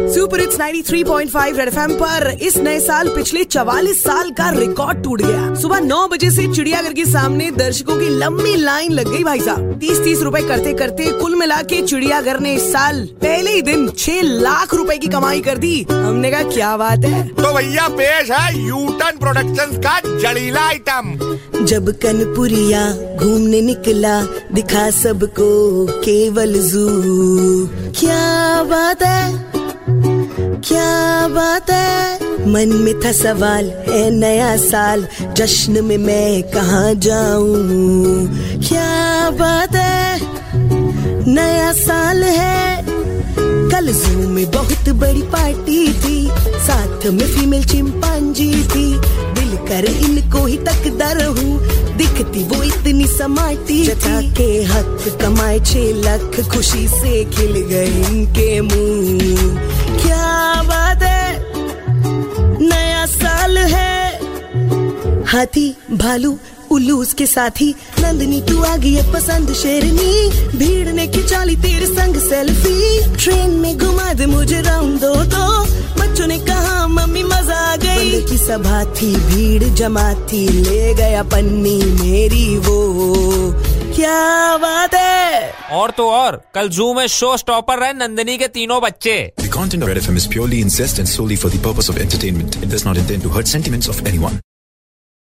Super it's 93.5 red FM पर इस नए साल पिछले 44 साल का रिकॉर्ड टूट गया। सुबह 9 बजे से चिड़ियाघर के सामने दर्शकों की लंबी लाइन लग गई भाई साहब। तीस तीस रूपए करते करते कुल मिला के चिड़ियाघर ने इस साल पहले ही दिन 6 लाख रुपए की कमाई कर दी। हमने कहा क्या बात है? तो भैया पेश है यूटन प्रोडक्शन का जड़ीला आइटम जब कनपुरिया घूमने निकला दिखा सबको केवल जू क्या बात है? है। मन में था सवाल, है नया साल। जश्न में मैं कहा जाऊँ? क्या बात है? नया साल है। कल जू में बहुत बड़ी पार्टी थी। साथ में फीमेल चिंपांजी थी। दिल कर इनको ही तकदा हूँ। दिखती वो इतनी समाटी जता के हक कमाए छह लाख खुशी से खिल गए इनके मुँह। हाथी भालू उल्लू उसके साथी। नंदनी तू आ गई है पसंद शेरनी। भीड़ ने खिंचा ली तेरे संग सेल्फी। ट्रेन में घुमा दे मुझे राउंड दो तो बच्चों ने कहा मम्मी मज़ा आ गई। की सभा थी भीड़ जमा थी ले गया पन्नी मेरी वो। क्या बात है? और तो और कल जू में शो स्टॉपर रहे नंदिनी के तीनों बच्चे। The content of Red FM is purely incest and solely for the purpose of entertainment. It does not intend to hurt sentiments of anyone.